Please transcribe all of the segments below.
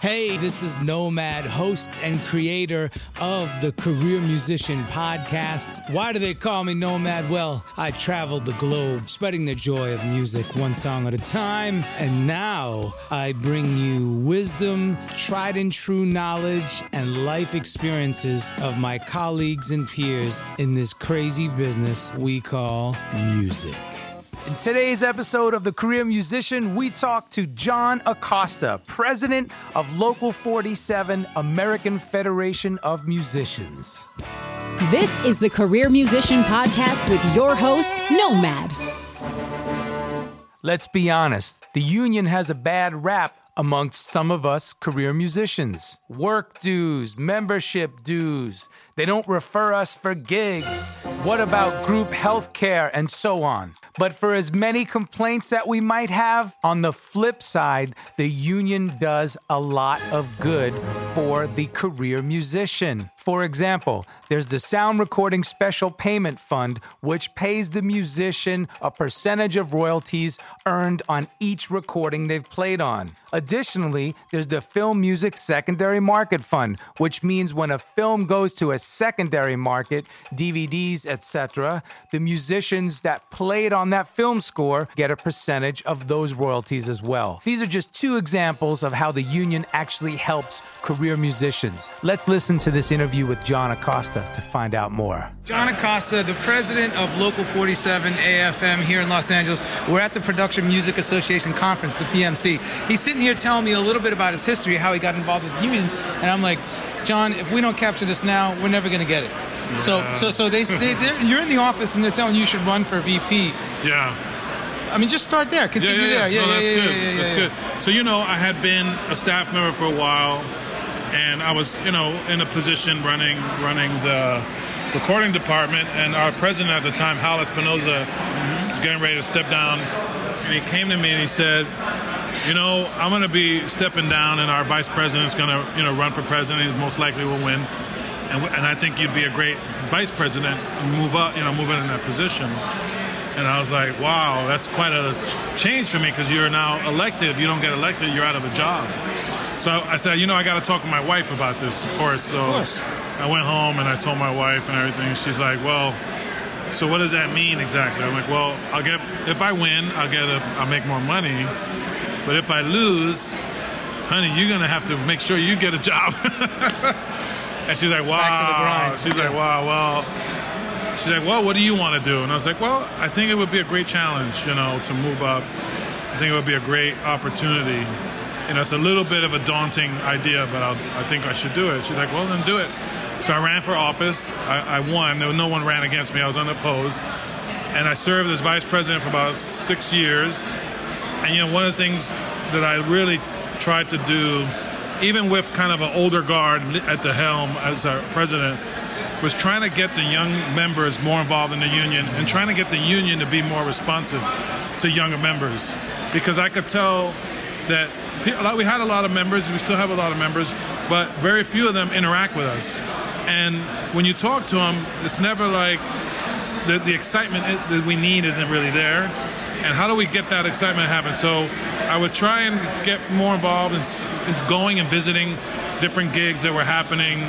Hey, this is Nomad, host and creator of the Career Musician Podcast. Why do they call me Nomad? Well, I traveled the globe spreading the joy of music one song at a time, and now I bring you wisdom, tried and true knowledge, and life experiences of my colleagues and peers in this crazy business we call music. In today's episode of The Career Musician, we talk to John Acosta, president of Local 47, American Federation of Musicians. This is the Career Musician Podcast with your host, Nomad. Let's be honest, the union has a bad rap amongst some of us career musicians. Work dues, membership dues. They don't refer us for gigs. What about group health care and so on? But for as many complaints that we might have, on the flip side, the union does a lot of good for the career musician. For example, there's the Sound Recording Special Payment Fund, which pays the musician a percentage of royalties earned on each recording they've played on. Additionally, there's the Film Music Secondary Market Fund, which means when a film goes to a secondary market, DVDs, etc., the musicians that played on that film score get a percentage of those royalties as well. These are just two examples of how the union actually helps career musicians. Let's listen to this interview with John Acosta to find out more. John Acosta, the president of Local 47 AFM here in Los Angeles. We're at the Production Music Association Conference, the PMC. He's sitting here telling me a little bit about his history, how he got involved with the union, and I'm like, John, if we don't capture this now, we're never going to get it. So, so, so they, they they're- you're in the office and they're telling you you should run for VP. Yeah. I mean, just start there. Continue yeah, yeah. there. Yeah, no, yeah, that's yeah, good. yeah, yeah, that's yeah. good. So you know, I had been a staff member for a while, and I was, you know, in a position running running the recording department, and our president at the time, Hal Espinoza, was getting ready to step down, and he came to me and he said, "You know, I'm going to be stepping down, and our vice president's going to, you know, run for president. He most likely will win." And, and I think you'd be a great vice president and move up, you know, move in that position. And I was like, wow, that's quite a change for me because you're now elected. If you don't get elected, you're out of a job. So I said, you know, I got to talk to my wife about this, of course. So course. I went home and I told my wife and everything. She's like, well, so what does that mean exactly? I'm like, well, I'll get if I win, I'll get a, I'll make more money. But if I lose, honey, you're gonna have to make sure you get a job. and she's like, wow. the grind. She's like, wow, well. She's like, well, what do you want to do? And I was like, well, I think it would be a great challenge, you know, to move up. I think it would be a great opportunity. You know, it's a little bit of a daunting idea, but I'll, I think I should do it. She's like, well, then do it. So I ran for office. I, I won. No, no one ran against me. I was unopposed. And I served as vice president for about six years. And, you know, one of the things that I really tried to do, even with kind of an older guard at the helm as our president, was trying to get the young members more involved in the union and trying to get the union to be more responsive to younger members. Because I could tell that lot- we had a lot of members, we still have a lot of members, but very few of them interact with us. And when you talk to them, it's never like the, the excitement that we need isn't really there. And how do we get that excitement to happen? So I would try and get more involved in, in going and visiting different gigs that were happening,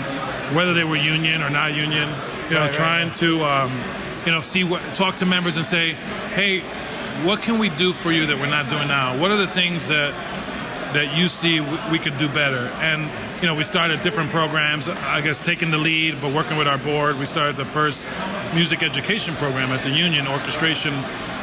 whether they were union or not union, You know, right, trying right. to um, you know see what talk to members and say, hey, what can we do for you that we're not doing now? What are the things that that you see we, could do better? And you know, we started different programs. I guess taking the lead, but working with our board, we started the first music education program at the union, orchestration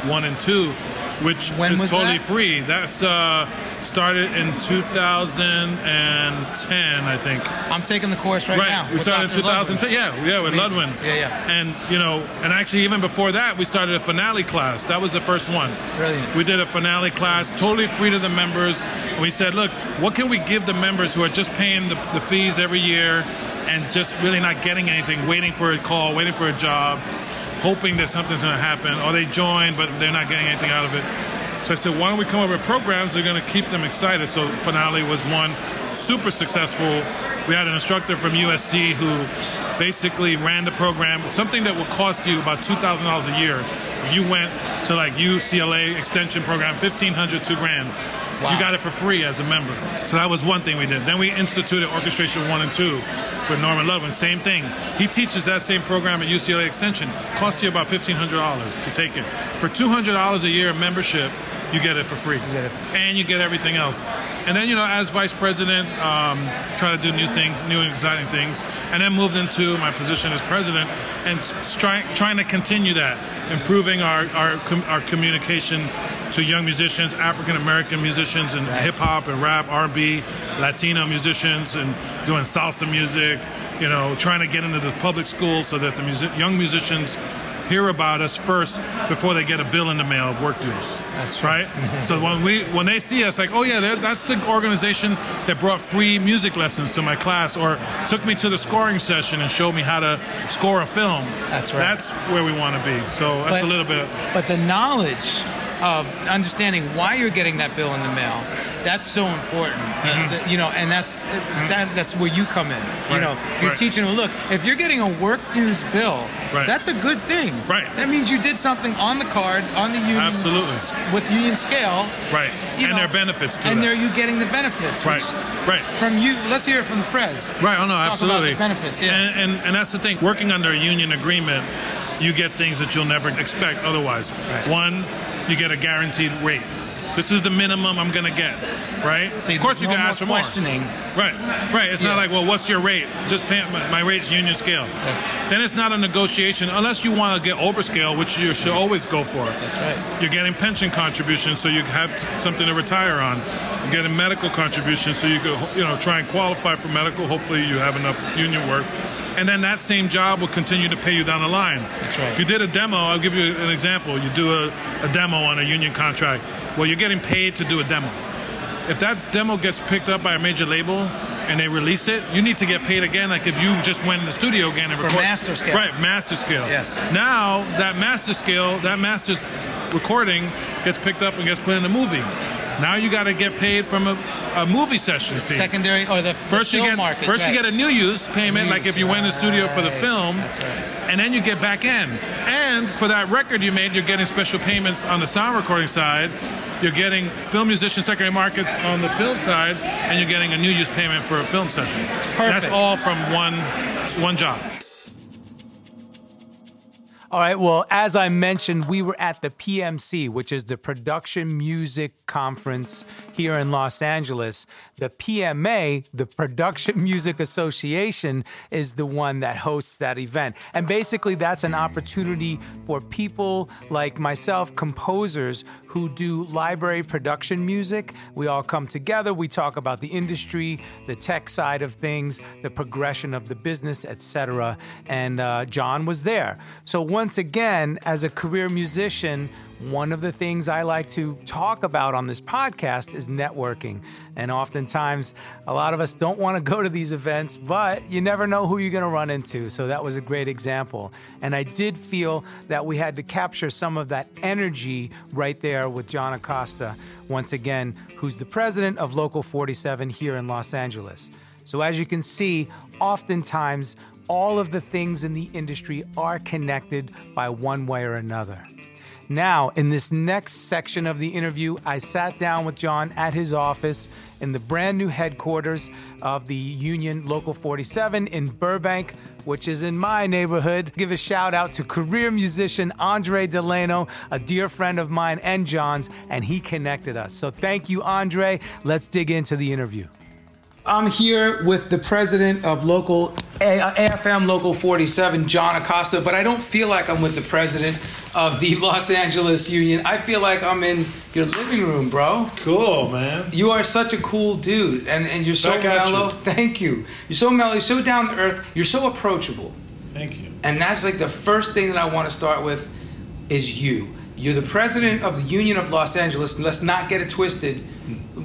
one and two, which When is totally that? free. That's uh, started in 2010, I think. I'm taking the course right, now. We started in Dr. Ludwin. 2010. Yeah, yeah, with Amazing. Ludwin. Yeah, yeah. And you know, and actually even before that, we started a finale class. That was the first one. Brilliant. We did a finale class, totally free to the members. And we said, look, what can we give the members who are just paying the, the fees every year and just really not getting anything, waiting for a call, waiting for a job, hoping that something's going to happen, or they join but they're not getting anything out of it. So I said, why don't we come up with programs that are going to keep them excited? So finale was one, super successful. We had an instructor from USC who basically ran the program, something that will cost you about two thousand dollars a year. If you went to like UCLA extension program, fifteen hundred, two grand. Wow. You got it for free as a member. So that was one thing we did. Then we instituted orchestration one and two with Norman Ludwin. Same thing. He teaches that same program at UCLA Extension. Costs you about fifteen hundred dollars to take it. For two hundred dollars a year membership, you get it for free. get it And you get everything else. And then, you know, as vice president, um, try to do new things, new and exciting things. And then moved into my position as president and trying trying to continue that, improving our, our, com- our communication to young musicians, African American musicians, and hip hop and rap, R&B, Latino musicians, and doing salsa music. You know, trying to get into the public schools so that the music- young musicians hear about us first before they get a bill in the mail of work dues. That's right. Mm-hmm. so when we when they see us, like, oh yeah, that's the organization that brought free music lessons to my class, or took me to the scoring session and showed me how to score a film. That's right. That's where we want to be. So that's But- a little bit. But the knowledge of understanding why you're getting that bill in the mail, that's so important. Uh, th- you know, and that's it's that, that's where you come in. You Mm-hmm. Know, you're right. teaching them, look, if you're getting a work dues bill, Right. that's a good thing. Right. That means you did something on the card, on the union Absolutely. with union scale. Right. you And there are benefits to and that. there you getting the benefits. Right, right. From you, let's hear it from the press. Right. Oh no, Talk absolutely. Benefits. Yeah. And, and and that's the thing. Working under a union agreement, you get things that you'll never expect otherwise. Right. One, you get a guaranteed rate. This is the minimum I'm going to get. Right. So of course, you no can more ask for more. questioning. Right, right. It's Yeah. not like, well, what's your rate? Just pay my, my rate's union scale. Then it's not a negotiation unless you want to get overscale, which you should always go for. That's right. You're getting pension contributions, so you have t- something to retire on. You're getting medical contributions, so you could, you know, try and qualify for medical. Hopefully, you have enough union work, and then that same job will continue to pay you down the line. That's right. You did a demo. I'll give you an example. You do a, a demo on a union contract. Well, you're getting paid to do a demo. If that demo gets picked up by a major label and they release it, you need to get paid again. Like if you just went in the studio again and For master scale. Right, master scale. Yes. Now that master scale, that master's recording gets picked up and gets put in a movie. Now you got to get paid from a, a movie session fee. Secondary or the First the you get market. first you get a new use payment, New like use, if you went in the studio for the film, right. and then you get back in. And for that record you made, you're getting special payments on the sound recording side. You're getting film musician secondary markets on the film side, and you're getting a new use payment for a film session. That's all from one one job. All right. Well, as I mentioned, we were at the PMC, which is the Production Music Conference here in Los Angeles. The PMA, the Production Music Association, is the one that hosts that event. And basically, that's an opportunity for people like myself, composers who do library production music. We all come together, we talk about the industry, the tech side of things, the progression of the business, etc. And uh, John was there. So once again, as a career musician, one of the things I like to talk about on this podcast is networking. And oftentimes, a lot of us don't want to go to these events, but you never know who you're going to run into. So that was a great example. And I did feel that we had to capture some of that energy right there with John Acosta, once again, who's the president of Local 47 here in Los Angeles. So as you can see, oftentimes, all of the things in the industry are connected by one way or another. Now, in this next section of the interview, I sat down with John at his office in the brand new headquarters of the Union Local 47 in Burbank, which is in my neighborhood. Give a shout out to career musician Andre Delano, a dear friend of mine and John's, and he connected us. So thank you, Andre. Let's dig into the interview. I'm here with the president of local AFM Local 47, John Acosta, but I don't feel like I'm with the president of the Los Angeles Union. I feel like I'm in your living room, bro. Cool, man. You are such a cool dude, and, and you're so Back mellow. you. Thank you. You're so mellow, you're so down to earth, you're so approachable. Thank you. And that's like the first thing that I want to start with is you. You're the president of the Union of Los Angeles. and Let's not get it twisted.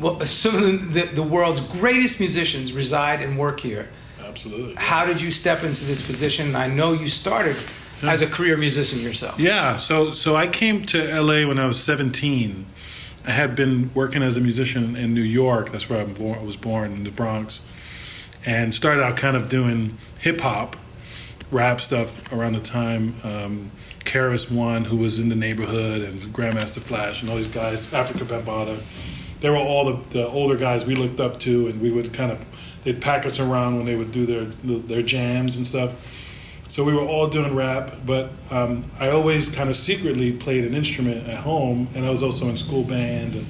Well, Some of the, the world's greatest musicians reside and work here. Absolutely. How did you step into this position? I know you started as a career musician yourself. Yeah, so so I came to LA when I was 17. I had been working as a musician in New York. That's where I'm born, I was born in the Bronx, and started out kind of doing hip hop, rap stuff around the time. Um, KRS-One, who was in the neighborhood, and Grandmaster Flash, and all these guys, Afrika Bambaataa. They were all the, the older guys we looked up to, and we would kind of they'd pack us around when they would do their their jams and stuff. So we were all doing rap, but um, I always kind of secretly played an instrument at home, and I was also in school band. And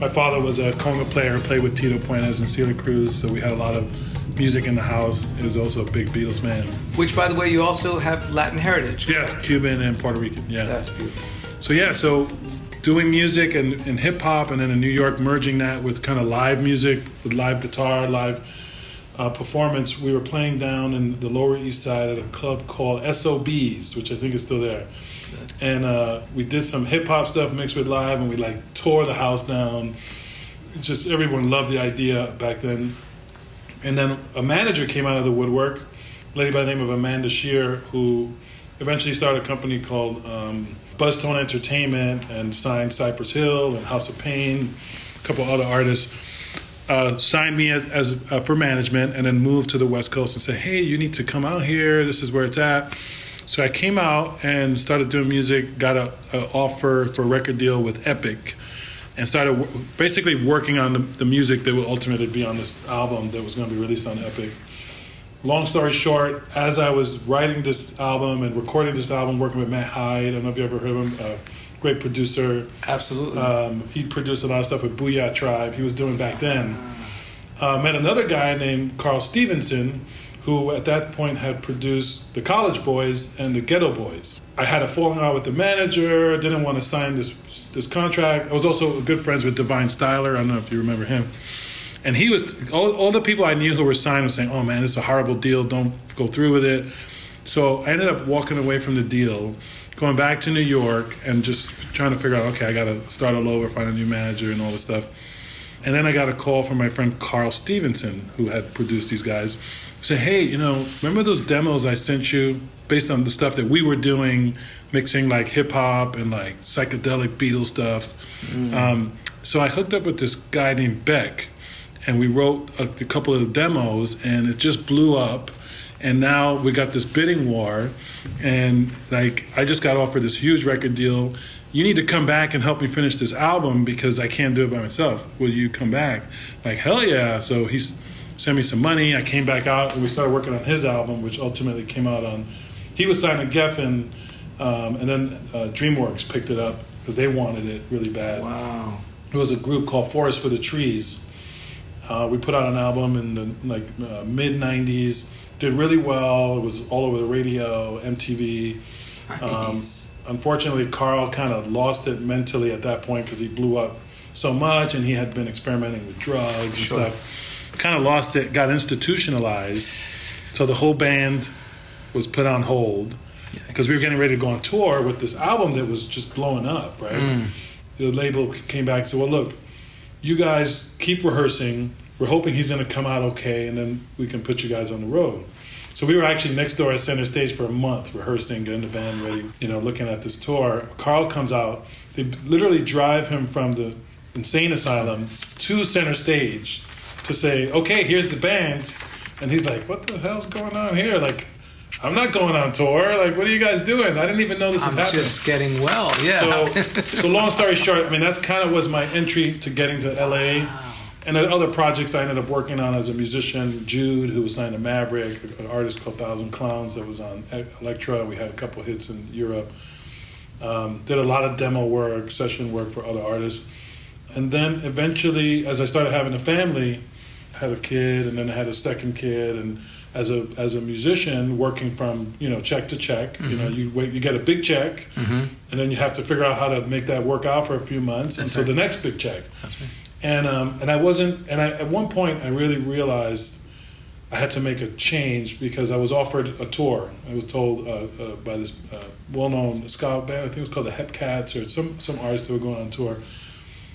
my father was a conga player, played with Tito Puentes and Celia Cruz, so we had a lot of music in the house. He was also a big Beatles fan. Which, by the way, you also have Latin heritage. Yeah, Cuban and Puerto Rican. Yeah, That's beautiful. so yeah, so doing music and, and hip hop, and then in New York, merging that with kind of live music, with live guitar, live uh, performance. We were playing down in the Lower East Side at a club called SOBs, which I think is still there. And uh, we did some hip hop stuff mixed with live, and we like tore the house down. Just everyone loved the idea back then. And then a manager came out of the woodwork, a lady by the name of Amanda Scheer, who eventually started a company called um, Buzztone Entertainment and signed Cypress Hill and House of Pain, a couple other artists. Uh, signed me as, as uh, for management and then moved to the West Coast and said, "Hey, you need to come out here. This is where it's at." So I came out and started doing music. Got a, offer for a record deal with Epic, and started w- basically working on the, the music that would ultimately be on this album that was going to be released on Epic. Long story short, as I was writing this album and recording this album, working with Matt Hyde, I don't know if you ever heard of him, uh, great producer. Absolutely. Um, he produced a lot of stuff with Booyah Tribe. He was doing back then. Uh, met another guy named Carl Stephenson, who at that point had produced the College Boys and the Geto Boys. I had a falling out with the manager. Didn't want to sign this this contract. I was also good friends with Divine Styler. I don't know if you remember him. And he was all, all the people I knew who were signed were saying, "Oh man, this is a horrible deal. Don't go through with it." So I ended up walking away from the deal, going back to New York, and just trying to figure out, okay, I got to start all over, find a new manager, and all this stuff. And then I got a call from my friend Carl Stephenson, who had produced these guys. Say, hey, you know, remember those demos I sent you based on the stuff that we were doing, mixing like hip hop and like psychedelic Beatles stuff. Um, so I hooked up with this guy named Beck, and we wrote a, a couple of demos, and it just blew up. And now we got this bidding war, and like I just got offered this huge record deal. You need to come back and help me finish this album because I can't do it by myself. Will you come back? Like hell yeah! So he's sent me some money. I came back out and we started working on his album, which ultimately came out on. He was signed to Geffen, um, and then uh, DreamWorks picked it up because they wanted it really bad. wow. It was a group called Forest for the Trees. Uh, we put out an album in the like uh, mid '90s. Did really well. It was all over the radio, MTV. Um, Nice. unfortunately, Carl kind of lost it mentally at that point because he blew up so much, and he had been experimenting with drugs and stuff. Kind of lost it. Got institutionalized. So the whole band was put on hold because we were getting ready to go on tour with this album that was just blowing up, right? The label came back and said, "Well, look, you guys keep rehearsing. We're hoping he's going to come out okay, and then we can put you guys on the road." So we were actually next door at Center Stage for a month, rehearsing, getting the band ready, you know, looking at this tour. Carl comes out. They literally drive him from the insane asylum to Center Stage to say, "Okay, here's the band," and he's like, "What the hell's going on here?" Like, I'm not going on tour. Like, what are you guys doing? I didn't even know this I'm is happening. just getting well. Yeah. So, so long story short, I mean, that's kind of was my entry to getting to LA. And then other projects I ended up working on as a musician, Jude, who was signed to Maverick, an artist called Thousand Clowns that was on Elektra. We had a couple hits in Europe. Um, did a lot of demo work, session work for other artists. And then eventually, as I started having a family, I had a kid, and then I had a second kid, and as a as a musician working from you know check to check mm-hmm. you know you wait you get a big check mm-hmm. and then you have to figure out how to make that work out for a few months That's until right. the next big check right. and um, and I wasn't and I at one point I really realized I had to make a change because I was offered a tour. I was told uh, uh, by this uh, well-known ska band, I think it was called the Hepcats or some some artists that were going on tour.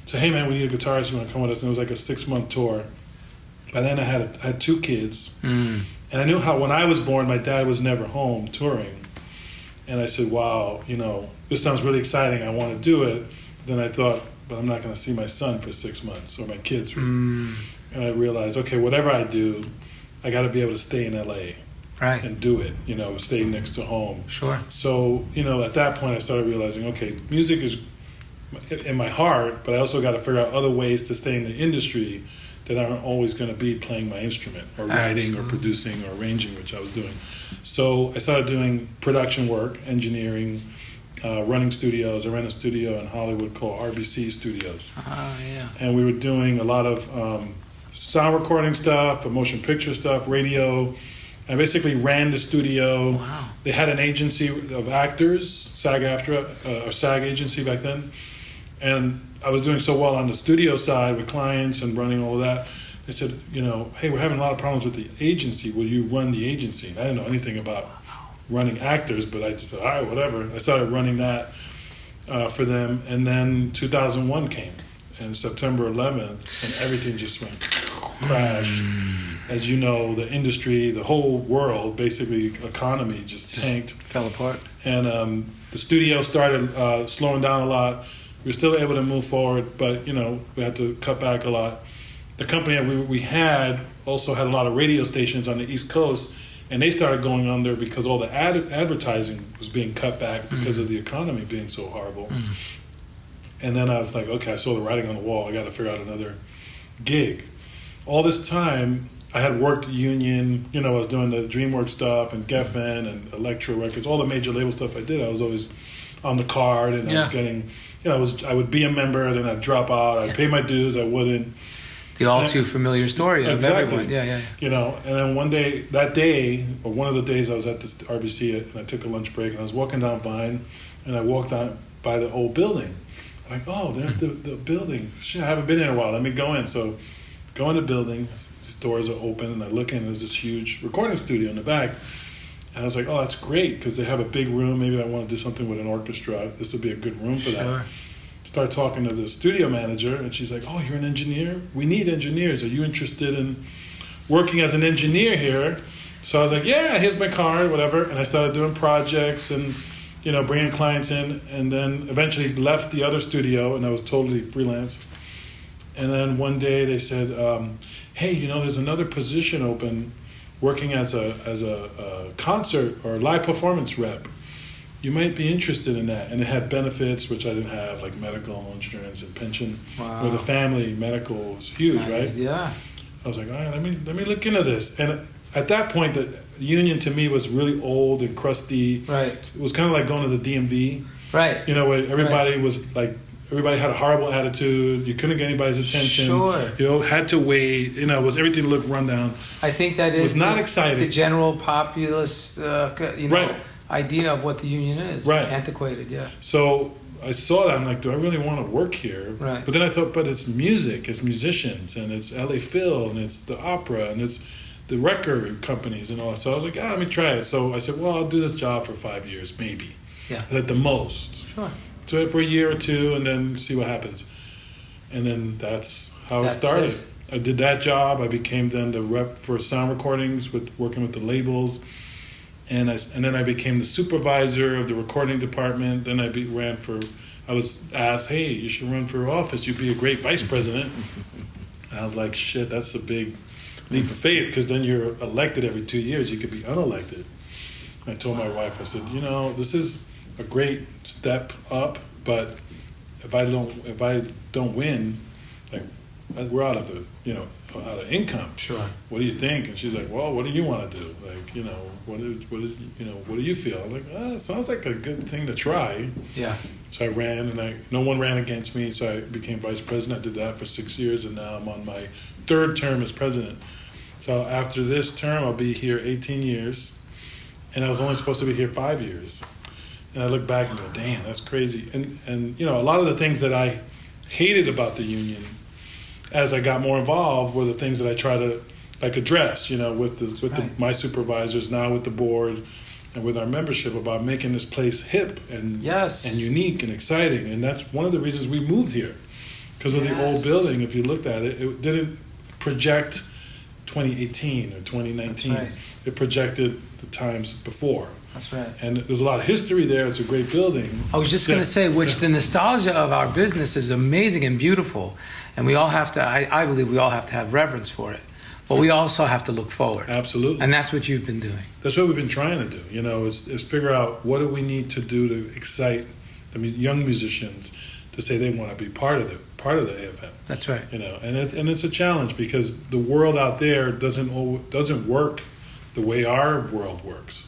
So hey man, we need a guitarist. You want to come with us? And it was like a six-month tour. By then I had a, I had two kids, mm. And I knew how when I was born, my dad was never home touring, and I said, wow, you know, this sounds really exciting. I want to do it. But then I thought, but I'm not going to see my son for six months or my kids. Mm. And I realized, okay, whatever I do I got to be able to stay in LA. Right. And do it, you know, stay next to home. Sure. So, you know, at that point I started realizing, okay, music is in my heart, but I also got to figure out other ways to stay in the industry that aren't always going to be playing my instrument or writing Absolutely. or producing or arranging, which I was doing. So I started doing production work, engineering, uh, running studios. I ran a studio in Hollywood called RBC Studios. Oh, yeah. And we were doing a lot of um, sound recording stuff, motion picture stuff, radio. I basically ran the studio. Wow. They had an agency of actors, SAG-AFTRA, uh, or SAG agency back then, and I was doing so well on the studio side with clients and running all of that. They said, you know, hey, we're having a lot of problems with the agency. Will you run the agency? And I didn't know anything about running actors, but I just said, all right, whatever. I started running that uh, for them, and then 2001 came and September 11th, and everything just went crash. As you know, the industry, the whole world, basically economy, just, just tanked, fell apart, and um, the studio started uh, slowing down a lot. We were still able to move forward, but you know we had to cut back a lot. The company that we, we had also had a lot of radio stations on the East Coast, and they started going under because all the ad- advertising was being cut back because mm. of the economy being so horrible. Mm. And then I was like, okay, I saw the writing on the wall. I got to figure out another gig. All this time, I had worked Union. You know, I was doing the DreamWorks stuff and Geffen and Elektra Records, all the major label stuff I did. I was always on the card, and yeah. I was getting, you know, I was I would be a member, and then I'd drop out. I'd pay my dues. I wouldn't. The all too familiar story of everyone. Yeah, yeah, yeah. You know, and then one day, that day, or one of the days, I was at this RBC, and I took a lunch break, and I was walking down Vine, and I walked on by the old building like, oh, there's the, the building. Shit, I haven't been in a while. Let me go in. So go in the building. These doors are open, and I look in. There's this huge recording studio in the back. And I was like, oh, that's great because they have a big room. Maybe I want to do something with an orchestra. This would be a good room for sure. that. Start talking to the studio manager, and she's like, oh, you're an engineer? We need engineers. Are you interested in working as an engineer here? So I was like, yeah, here's my card, whatever. And I started doing projects and you know, bringing clients in, and then eventually left the other studio, and I was totally freelance. And then one day they said, um, "Hey, you know, there's another position open, working as a as a, a concert or live performance rep. You might be interested in that." And it had benefits which I didn't have, like medical insurance and pension. Wow. With a family, medical was huge, right? Yeah. I was like, all right, let me let me look into this. And at that point, the Union to me was really old and crusty. Right. It was kind of like going to the DMV. Right. You know, where everybody right. was like, everybody had a horrible attitude. You couldn't get anybody's attention. Sure. You know, had to wait. You know, was everything looked run down. I think that is was not the, exciting. The general populist, uh, you know, right. idea of what the union is. Right. Antiquated. Yeah. So I saw that. I'm like, do I really want to work here? Right. But then I thought, but it's music, it's musicians, and it's LA Phil, and it's the opera, and it's the record companies and all. So I was like, ah, let me try it. So I said, well, I'll do this job for five years, maybe. Yeah. At the most. Sure. Do it for a year or two, and then see what happens. And then that's how that's it started. It. I did that job. I became then the rep for sound recordings with working with the labels. And I, and then I became the supervisor of the recording department. Then I be, ran for. I was asked, "Hey, you should run for office. You'd be a great vice president." and I was like, "Shit, that's a big leap of faith because then you're elected every two years. You could be unelected. I told my wife, I said, you know, this is a great step up, but if I don't if I don't win, like we're out of the you know out of income. Sure. What do you think? And she's like, well, what do you want to do? Like, you know, what is, what is you know what do you feel? I'm like, ah, it sounds like a good thing to try. Yeah. So I ran, and I no one ran against me. So I became vice president. I did that for six years, and now I'm on my third term as president. So after this term, I'll be here 18 years, and I was only supposed to be here five years. And I look back and go, damn, that's crazy. And and you know, a lot of the things that I hated about the union, as I got more involved, were the things that I try to like address. You know, with the with right. the, my supervisors, now with the board, and with our membership about making this place hip and Yes. and unique and exciting. And that's one of the reasons we moved here, because of the old building. If you looked at it, it didn't project 2018 or 2019. Right. It projected the times before. That's right. And there's a lot of history there. It's a great building. I was just going to say, which Yeah. the nostalgia of our business is amazing and beautiful, and we all have to. I, I believe we all have to have reverence for it, but we also have to look forward, Absolutely. and that's what you've been doing. That's what we've been trying to do. You know, is, is figure out what do we need to do to excite the young musicians to say they want to be part of the part of the AFM. That's right. You know, and it, and it's a challenge because the world out there doesn't doesn't work the way our world works,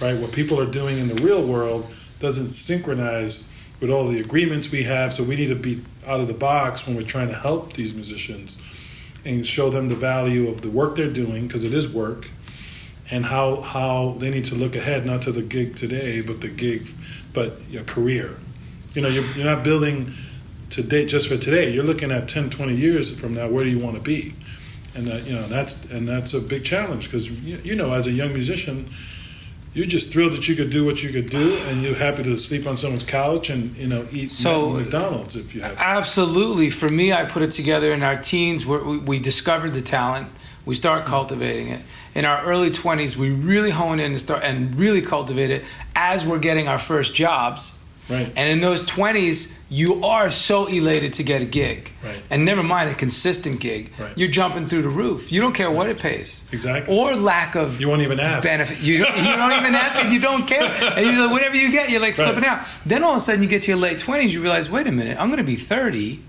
right? What people are doing in the real world doesn't synchronize with all the agreements we have. So we need to be out of the box when we're trying to help these musicians and show them the value of the work they're doing because it is work and how how they need to look ahead not to the gig today but the gig but your career you know you're, you're not building today just for today you're looking at 10 20 years from now where do you want to be and that, you know that's and that's a big challenge because you, you know as a young musician you're just thrilled that you could do what you could do and you're happy to sleep on someone's couch and you know eat So- mcdonald's if you have Absolutely. For me, I put it together in our teens where we, we discovered the talent. We start cultivating it. In our early 20s, we really hone in and start and really cultivate it as we're getting our first jobs. Right. And in those 20s, you are so elated to get a gig. Right. And never mind a consistent gig. Right. You're jumping through the roof. You don't care what it pays. Exactly. Or lack of You won't even ask. benefit. You, you don't even ask and you don't care. And you're like, whatever you get, you're like flipping out. Then all of a sudden you get to your late 20s, you realize, wait a minute, I'm going to be 30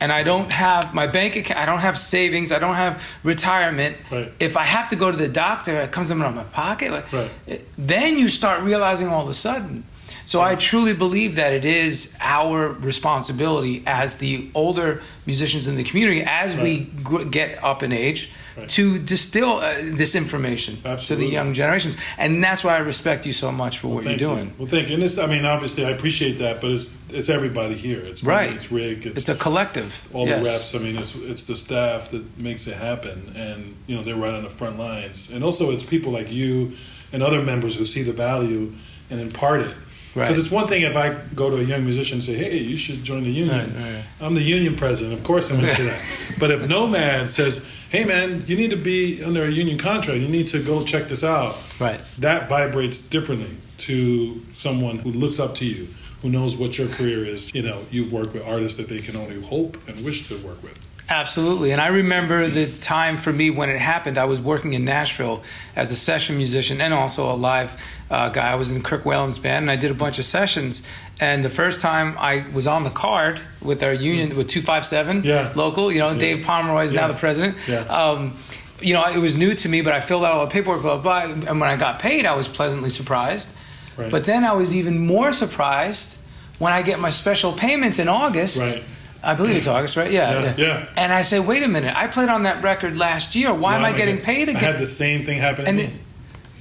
and I don't have my bank account, I don't have savings, I don't have retirement. Right. If I have to go to the doctor, it comes out of my pocket. Right. Then you start realizing all of a sudden. So I truly believe that it is our responsibility as the older musicians in the community, as we gr- get up in age, Right. to distill uh, this information to the young generations. And that's why I respect you so much for what you're Thank you. doing. Well, thank you. And this, I mean, obviously, I appreciate that, but it's it's everybody here. It's Right. It's Rick. It's, It's a collective. all yes. the reps. I mean, it's it's the staff that makes it happen, and you know they're right on the front lines. And also, it's people like you and other members who see the value and impart it. Right. Because it's one thing if I go to a young musician and say, "Hey, you should join the union." Right, right, right. I'm the union president. Of course, I'm going to say that. But if Nomad says, "Hey, man, you need to be under a union contract. You need to go check this out," Right. that vibrates differently to someone who looks up to you, who knows what your career is. You know, you've worked with artists that they can only hope and wish to work with. Absolutely. And I remember the time for me when it happened. I was working in Nashville as a session musician and also a live uh, guy. I was in Kirk Whalum's band and I did a bunch of sessions. And the first time I was on the card with our union, with 257 Yeah. local, you know, Dave Pomeroy is now the president. Yeah. Um, you know, it was new to me, but I filled out all the paperwork, blah, blah, blah. And when I got paid, I was pleasantly surprised. Right. But then I was even more surprised when I get my special payments in August. Right. I believe it's August, right? Yeah, Yeah, yeah. yeah. And I say, wait a minute, I played on that record last year. Why am I getting get- paid I had the same thing happen to and me.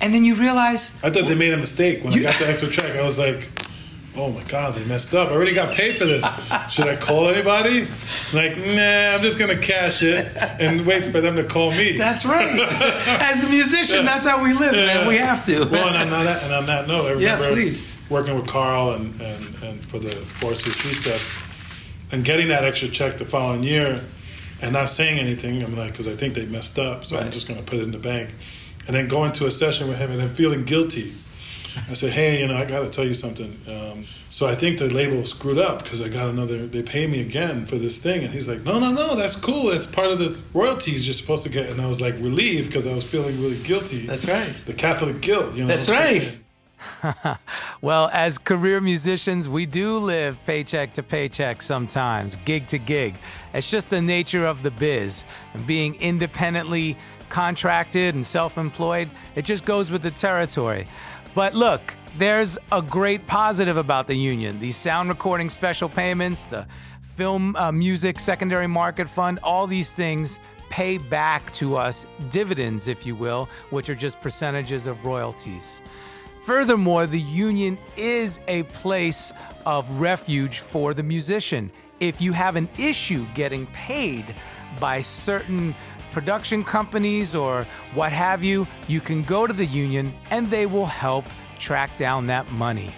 And then you realize, I thought they made a mistake when You- I got the extra check. I was like, "Oh my god, they messed up! I already got paid for this. Should I call anybody?" Like, nah, I'm just gonna cash it and wait for them to call me. that's right. As a musician, that's how we live, man. We have to. Well, and on that, and on that note, I Yeah, remember please. working with Carl and, and, and for the Forest Tree stuff, and getting that extra check the following year, and not saying anything. I'm like, because I think they messed up, so I'm just going to put it in the bank, and then going to a session with him and then feeling guilty. I said, hey, you know, I got to tell you something. Um, so I think the label screwed up because I got another. They pay me again for this thing, and he's like, no, no, no, that's cool. That's part of the royalties you're supposed to get. And I was like relieved because I was feeling really guilty. That's right. The Catholic guilt, you know. That's right. well, as career musicians, we do live paycheck to paycheck sometimes, gig to gig. It's just the nature of the biz. And being independently contracted and self employed, it just goes with the territory. But look, there's a great positive about the union. These sound recording special payments, the film uh, music secondary market fund, all these things pay back to us dividends, if you will, which are just percentages of royalties. Furthermore, the union is a place of refuge for the musician. If you have an issue getting paid by certain production companies or what have you, you can go to the union and they will help track down that money.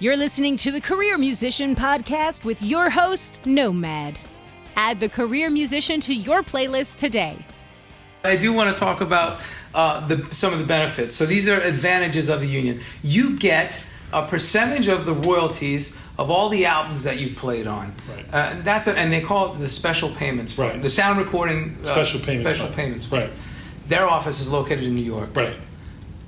You're listening to the Career Musician Podcast with your host, Nomad. Add the Career Musician to your playlist today. I do want to talk about uh, the, some of the benefits. So these are advantages of the union. You get a percentage of the royalties of all the albums that you've played on. Right. Uh, that's a, and they call it the special payments fund. Right. The sound recording uh, Special payments special fund. payments fund. Right. Their office is located in New York. Right.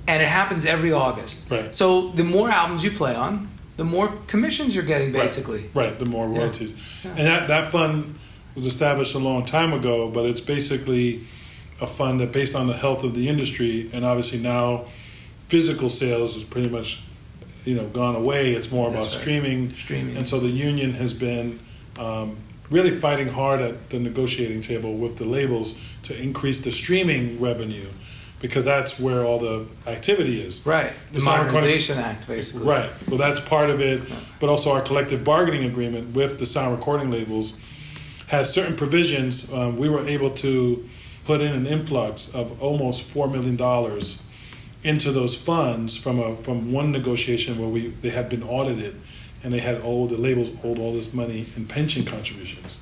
And it happens every August. Right. So the more albums you play on, the more commissions you're getting, basically. Right, right, the more royalties. And that, that fund was established a long time ago, but it's basically a fund that based on the health of the industry and obviously now physical sales is pretty much you know gone away. It's more about right. streaming. Streaming. And so the union has been um, really fighting hard at the negotiating table with the labels to increase the streaming revenue because that's where all the activity is. Right. The The Sound Recording- Modernization Act, basically. Right. Well, that's part of it, but also our collective bargaining agreement with the sound recording labels has certain provisions. Um, we were able to put in an influx of almost four million dollars into those funds from a from one negotiation where we they had been audited and they had all the labels owed all this money in pension contributions.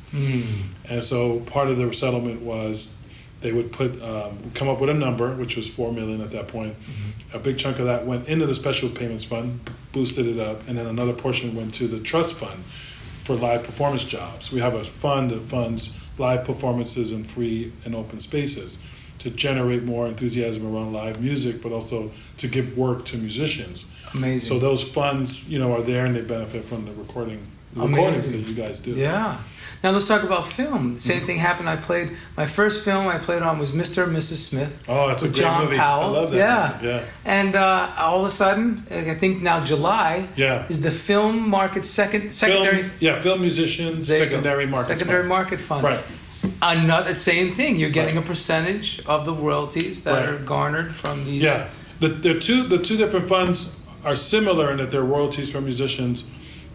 And so part of the settlement was they would put um, come up with a number, which was four million at that point. A big chunk of that went into the special payments fund, boosted it up, and then another portion went to the trust fund for live performance jobs. We have a fund that funds live performances in free and open spaces to generate more enthusiasm around live music, but also to give work to musicians. Amazing. So those funds, you know, are there and they benefit from the recording, the recordings that you guys do. Yeah. Now let's talk about film. The same thing happened. I played my first film I played on was Mr. and Mrs. Smith. Oh, that's a great John movie. I love that Yeah. movie. Yeah. And uh, all of a sudden, I think now July Yeah. is the film market second secondary Film, yeah, film musicians, go. secondary market. secondary market fund. Right. Another same thing. You're getting Right. a percentage of the royalties that Right. are garnered from these. Yeah, the, the two the two different funds are similar in that they're royalties from musicians.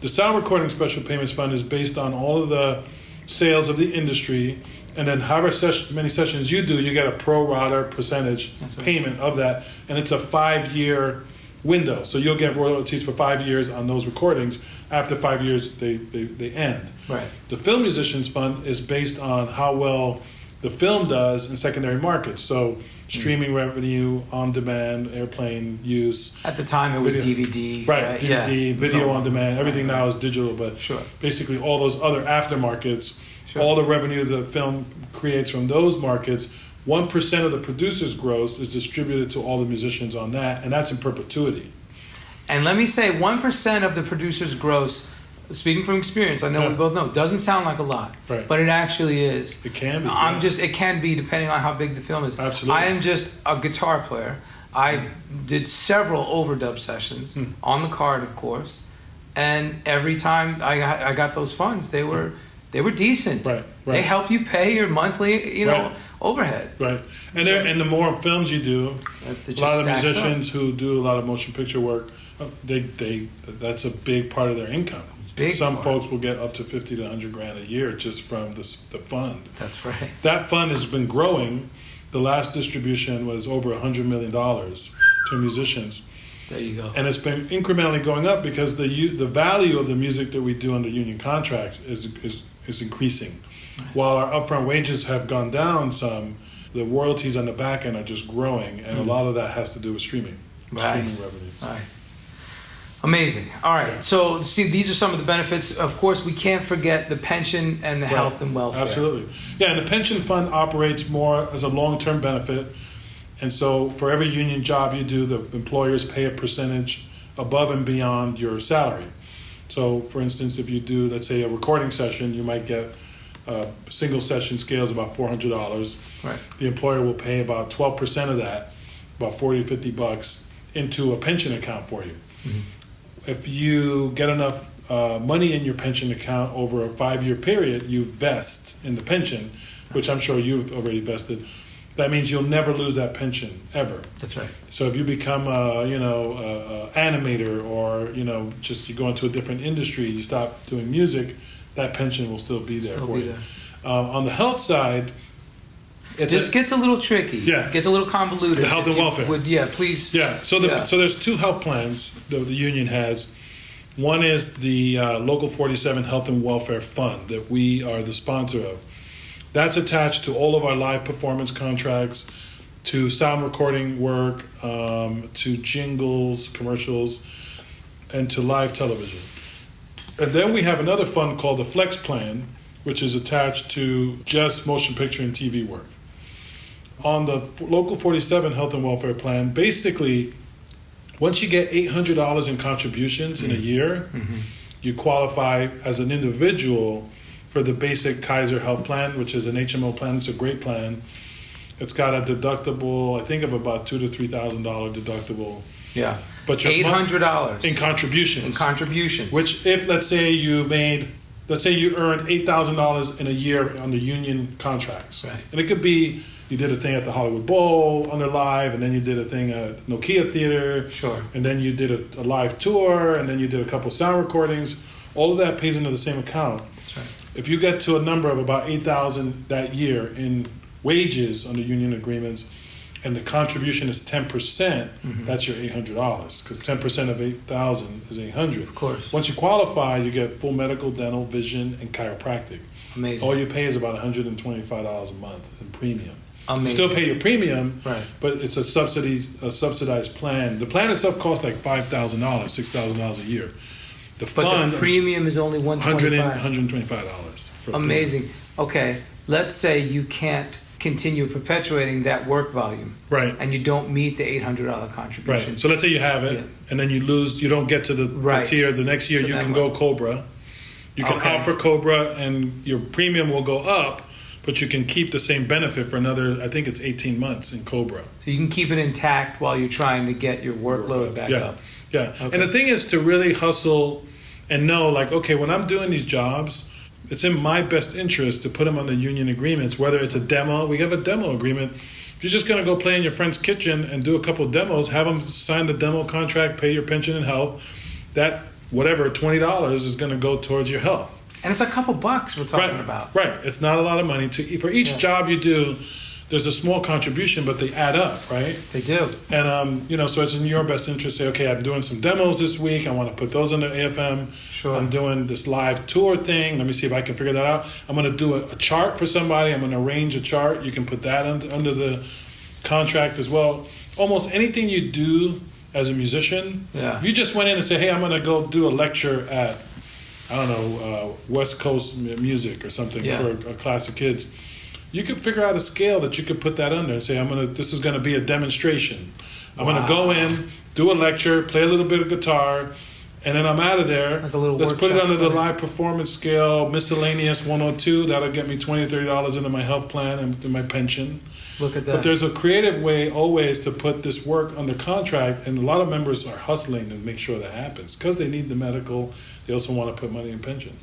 The sound recording special payments fund is based on all of the sales of the industry, and then however ses- many sessions you do, you get a pro rata percentage right. payment of that, and it's a five year window. So you'll get royalties for five years on those recordings. After five years, they, they, they end. Right. The Film Musicians Fund is based on how well the film does in secondary markets. So streaming hmm. revenue, on demand, airplane use. At the time, it was Video. DVD. Right, DVD, Yeah. video oh. No. on demand. Everything now is digital, but Sure. basically all those other aftermarkets, Sure. all the revenue the film creates from those markets, one percent of the producer's gross is distributed to all the musicians on that, and that's in perpetuity. And let me say, 1% of the producer's gross, speaking from experience, I know Yeah. we both know, doesn't sound like a lot. Right. But it actually is. It can be, I'm yeah. just, it can be depending on how big the film is. Absolutely. I am just a guitar player. I did several overdub sessions Hmm. on the card, of course. And every time I got, I got those funds, they were they were decent. Hmm. Right, They right. help you pay your monthly, you know, Right. overhead. Right, and there, and the more films you do, a lot of stacks up. musicians who do a lot of motion picture work, uh, they they that's a big part of their income. Big Some part. folks will get up to fifty to hundred grand a year just from this, the fund. That's right. That fund has been growing. The last distribution was over a hundred million dollars to musicians, There you go. and it's been incrementally going up because the the value of the music that we do under union contracts is is is increasing. While our upfront wages have gone down some, the royalties on the back end are just growing, and a lot of that has to do with streaming, Hmm. Right. streaming revenue. Right. Amazing. All right. So, see, these are some of the benefits. Of course, we can't forget the pension and the health and welfare. Absolutely. Yeah, and the pension fund operates more as a long term benefit. And so for every union job you do, the employers pay a percentage above and beyond your salary. So, for instance, if you do, let's say, a recording session, you might get a single session scales about four hundred dollars. Right. The employer will pay about twelve percent of that, about forty to fifty bucks, into a pension account for you. Mm-hmm. If you get enough uh, money in your pension account over a five-year period, you vest in the pension, which I'm sure you've already vested. That means you'll never lose that pension ever. That's right. So if you become a you know a, a animator or you know just you go into a different industry, you stop doing music, that pension will still be there Still for be you. there. Uh, on the health side, it's This a- gets a little tricky. Yeah. Gets a little convoluted. The health and welfare. Would, yeah, please. yeah. So the Yeah. so there's two health plans that the union has. One is the uh, Local 47 Health and Welfare Fund that we are the sponsor of. That's attached to all of our live performance contracts, to sound recording work, um, to jingles, commercials, and to live television. And then we have another fund called the Flex Plan, which is attached to just motion picture and TV work. On the f- Local 47 Health and Welfare Plan, basically, once you get $800 in contributions in a mm-hmm. year, mm-hmm. you qualify as an individual for the basic Kaiser Health Plan, which is an HMO plan. It's a great plan. It's got a deductible, I think, of about two to three thousand dollar deductible Yeah. But eight hundred dollars in contributions. in contributions. Which, if let's say you made, let's say you earned eight thousand dollars in a year on the union contracts, Right. and it could be you did a thing at the Hollywood Bowl under live, and then you did a thing at Nokia Theater, Sure. and then you did a, a live tour, and then you did a couple sound recordings. All of that pays into the same account. That's right. If you get to a number of about eight thousand that year in wages under union agreements, and the contribution is ten percent, Mm-hmm. that's your eight hundred dollars. Because ten percent of eight thousand is eight hundred. Of course. Once you qualify, you get full medical, dental, vision, and chiropractic. Amazing. All you pay is about one hundred and twenty-five dollars a month in premium. You still pay your premium, Right. but it's a subsidies a subsidized plan. The plan itself costs like five thousand dollars, six thousand dollars a year. The but fund the premium is only one 100 twenty and, five. 125 dollars. Amazing. Okay, let's say you can't continue perpetuating that work volume, Right. and you don't meet the eight hundred dollar contribution. Right. So let's say you have it, Yeah. and then you lose. You don't get to the, the Right. tier. The next year So you can what? go Cobra. You can Okay. opt for Cobra, and your premium will go up, but you can keep the same benefit for another. I think it's 18 months in Cobra. So you can keep it intact while you're trying to get your workload back yeah. up. Yeah. Okay. And the thing is to really hustle and know, like, okay, when I'm doing these jobs, it's in my best interest to put them on the union agreements. Whether it's a demo, we have a demo agreement. If you're just going to go play in your friend's kitchen and do a couple demos, have them sign the demo contract, pay your pension and health. That whatever twenty dollars is going to go towards your health. And it's a couple bucks we're talking right. about. Right. It's not a lot of money to for each Yeah. job you do. There's a small contribution, but they add up, right? They do. And um, you know, so it's in your best interest. to Say, okay, I'm doing some demos this week. I want to put those under AFM. Sure. I'm doing this live tour thing. Let me see if I can figure that out. I'm going to do a, a chart for somebody. I'm going to arrange a chart. You can put that under, under the contract as well. Almost anything you do as a musician, Yeah. if you just went in and say, hey, I'm going to go do a lecture at, I don't know, uh, West Coast music or something Yeah. for a, a class of kids you could figure out a scale that you could put that under and say, I'm gonna this is gonna be a demonstration. I'm gonna go in, do a lecture, play a little bit of guitar, and then I'm out of there. Like Let's put it under the live performance scale, miscellaneous 102. That'll get me 20 30 dollars into my health plan and my pension. Look at that. But there's a creative way always to put this work under contract, and a lot of members are hustling to make sure that happens because they need the medical. They also want to put money in pension.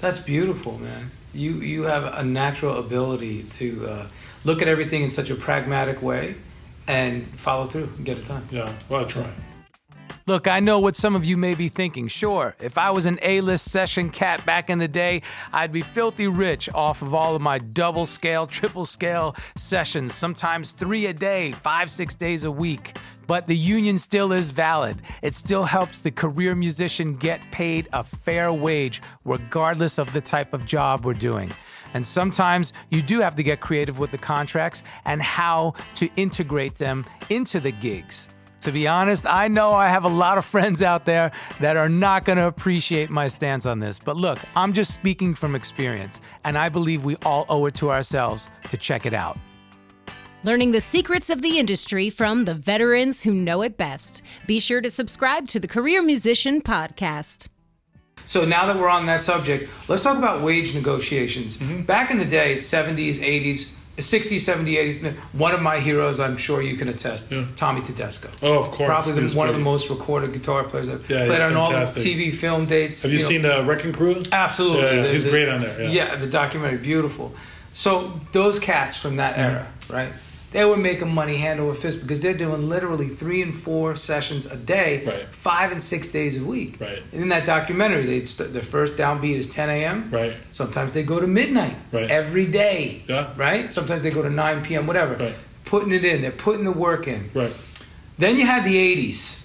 That's beautiful, man. You you have a natural ability to uh, look at everything in such a pragmatic way and follow through and get it done. Yeah, well, I try. Look, I know what some of you may be thinking. Sure, if I was an A list session cat back in the day, I'd be filthy rich off of all of my double scale, triple scale sessions, sometimes three a day, five, six days a week. But the union still is valid. It still helps the career musician get paid a fair wage, regardless of the type of job we're doing. And sometimes you do have to get creative with the contracts and how to integrate them into the gigs. To be honest, I know I have a lot of friends out there that are not going to appreciate my stance on this. But look, I'm just speaking from experience, and I believe we all owe it to ourselves to check it out. learning the secrets of the industry from the veterans who know it best. Be sure to subscribe to the Career Musician Podcast. So now that we're on that subject, let's talk about wage negotiations. Mm-hmm. Back in the day, 70s, 80s, 60s, 70s, 80s, one of my heroes, I'm sure you can attest, Yeah. Tommy Tedesco. Oh, of course. Probably the, one of the most recorded guitar players I've Yeah, played on all the. TV film dates. Have you know. seen the Wrecking Crew? Absolutely. Yeah, The- he's the- great on there. Yeah. Yeah, the documentary, beautiful. So those cats from that mm-hmm. era, right? They were making money hand over fist because they're doing literally three and four sessions a day, Right. five and six days a week. Right. In that documentary, they st- their first downbeat is 10 a.m. Right. Sometimes they go to midnight. Right. Every day. Yeah. Right. Sometimes they go to 9 p.m. Whatever. Right. Putting it in. They're putting the work in. Right. Then you had the 80s.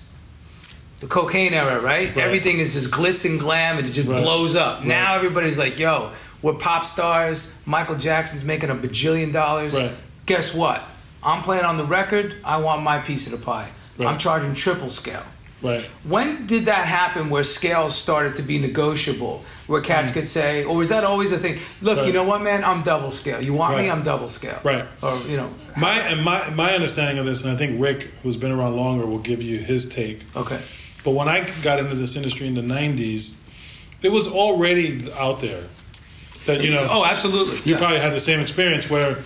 The cocaine era, right? Right. Everything is just glitz and glam and it just Right. blows up. Right. Now everybody's like, yo, we're pop stars. Michael Jackson's making a bajillion dollars. Right. Guess what? I'm playing on the record. I want my piece of the pie. Right. I'm charging triple scale. Right. When did that happen where scales started to be negotiable? Where cats could say, or was that always a thing? Look, Mm. Right. you know what, man? I'm double scale. You want me? I'm double scale. Right. Or, you know, My and my my understanding of this, and I think Rick, who's been around longer, will give you his take. okay. But when I got into this industry in the '90s, it was already out there that you know. Oh, absolutely. You Yeah. probably had the same experience where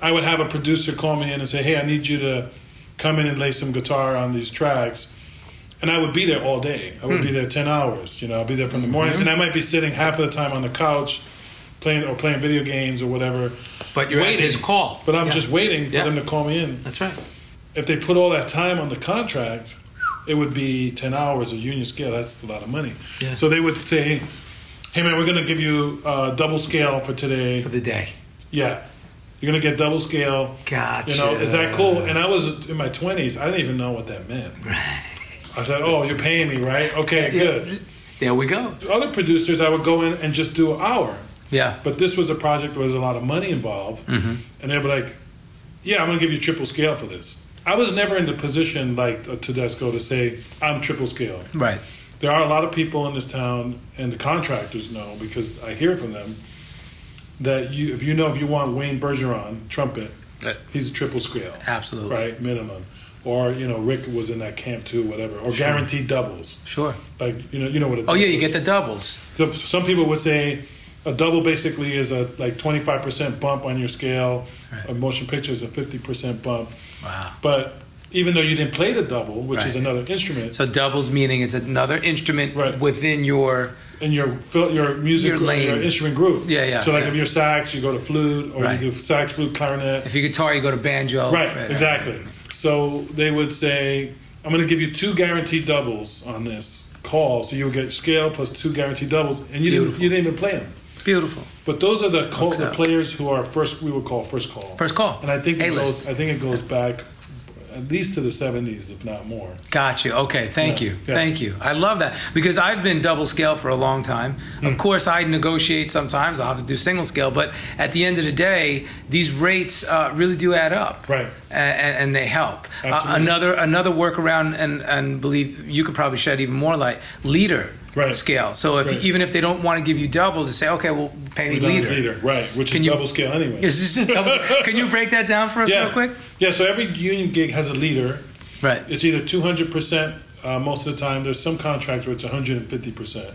I would have a producer call me in and say, "Hey, I need you to come in and lay some guitar on these tracks," and I would be there all day. I Hmm. would be there ten hours. You know, I'd be there from the morning, Mm-hmm. and I might be sitting half of the time on the couch, playing or playing video games or whatever. But you're at waiting. his call. But I'm Yeah. just waiting for Yeah. them to call me in. That's right. If they put all that time on the contract, it would be ten hours of union scale. That's a lot of money. Yeah. So they would say, "Hey man, we're going to give you uh, double scale for today." For the day. Yeah. You're gonna get double scale. Gotcha. You know, is that cool? And I was in my twenties. I didn't even know what that meant. Right. I said, "Oh, you're paying me, right? Okay, good." There we go. Other producers, I would go in and just do an hour. Yeah. But this was a project where there was a lot of money involved, Mm-hmm. and they'd be like, "Yeah, I'm gonna give you triple scale for this." I was never in the position like uh, Tedesco to say I'm triple scale. Right. There are a lot of people in this town, and the contractors know because I hear from them that you, if you know, if you want Wayne Bergeron trumpet, he's a triple scale, Absolutely. right, minimum. Or you know, Rick was in that camp too, whatever. Or guaranteed doubles, Sure. like you know, you know what. Oh yeah, you is. get the doubles. So some people would say a double basically is a like 25% bump on your scale. right. A motion picture is a 50% bump. Wow. But even though you didn't play the double, which is another instrument, So doubles meaning it's another instrument Right. within your in your your music Your your, instrument group. Yeah, yeah, So like yeah. if you're sax, you go to flute, or Right. you do sax, flute, clarinet. if you guitar you go to banjo. right, exactly. So they would say, I'm going to give you two guaranteed doubles on this call, so you'll get scale plus two guaranteed doubles, and you didn't you didn't even play them. Beautiful. But those are the call, the players who are first. We would call first call. First call. And I think it goes. I think it goes back at least to the '70s, if not more. Got you. Okay, thank Yeah, you. yeah. Thank you. I love that because I've been double scale for a long time. Hmm. Of course, I negotiate sometimes. I'll have to do single scale, but at the end of the day, these rates uh, really do add up. Right. And, and they help. Uh, another another workaround, and and believe you could probably shed even more light. Leader Right. scale. So if Right. even if they don't want to give you double, to say, okay, well, pay me leader. right? Which Can is you- double scale anyway. Is this just double? Can you break that down for us yeah. real quick? Yeah. So every union gig has a leader. Right. It's either 200 percent uh, most of the time. There's some contracts where it's 150 percent.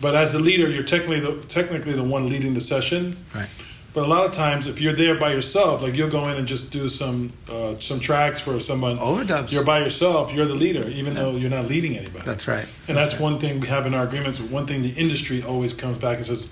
But as the leader, you're technically the, technically the one leading the session. Right. But a lot of times, if you're there by yourself, like you'll go in and just do some uh, some tracks for someone. Overdubs. You're by yourself. You're the leader, even though you're not leading anybody. That's right. And that's, one thing we have in our agreements. One thing the industry always comes back and says,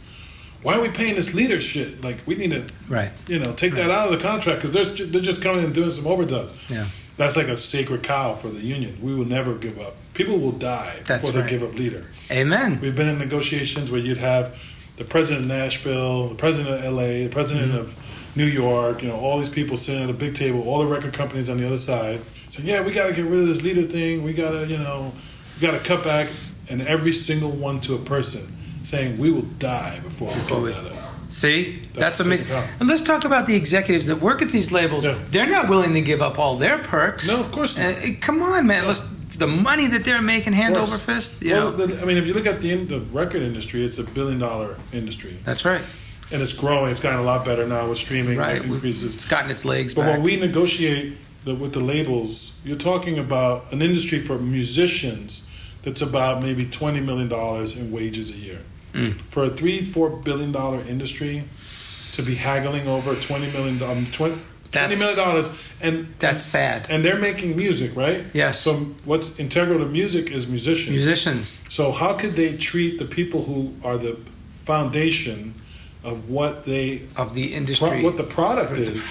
"Why are we paying this leader shit? Like we need to, Right. you know, take that out of the contract because they're they're just coming in and doing some overdubs." Yeah. That's like a sacred cow for the union. We will never give up. People will die That's before right. they give up leader. Amen. We've been in negotiations where you'd have the president of Nashville, the president of LA, the president Mm-hmm. of New York, you know, all these people sitting at a big table, all the record companies on the other side, saying, Yeah, we gotta get rid of this leader thing, we gotta, you know, we gotta cut back and every single one to a person saying we will die before we cut that out. See, that's, That's amazing. And let's talk about the executives that work at these labels. Yeah. They're not willing to give up all their perks. No, of course not. Uh, come on, man. Let's the money that they're making hand over fist. You well, know, the, I mean, if you look at the, the record industry, it's a billion dollar industry. that's right. and it's growing. It's gotten a lot better now with streaming Right. increases. It's gotten its legs But back. when we negotiate the, with the labels, you're talking about an industry for musicians that's about maybe twenty million dollars in wages a year. Mm. For a three, four billion dollar industry to be haggling over twenty million um. Twenty million dollars, and That's sad. and they're making music, right? Yes. So what's integral to music is musicians. Musicians. So how could they treat the people who are the foundation of what they Of the pro- industry. what the product is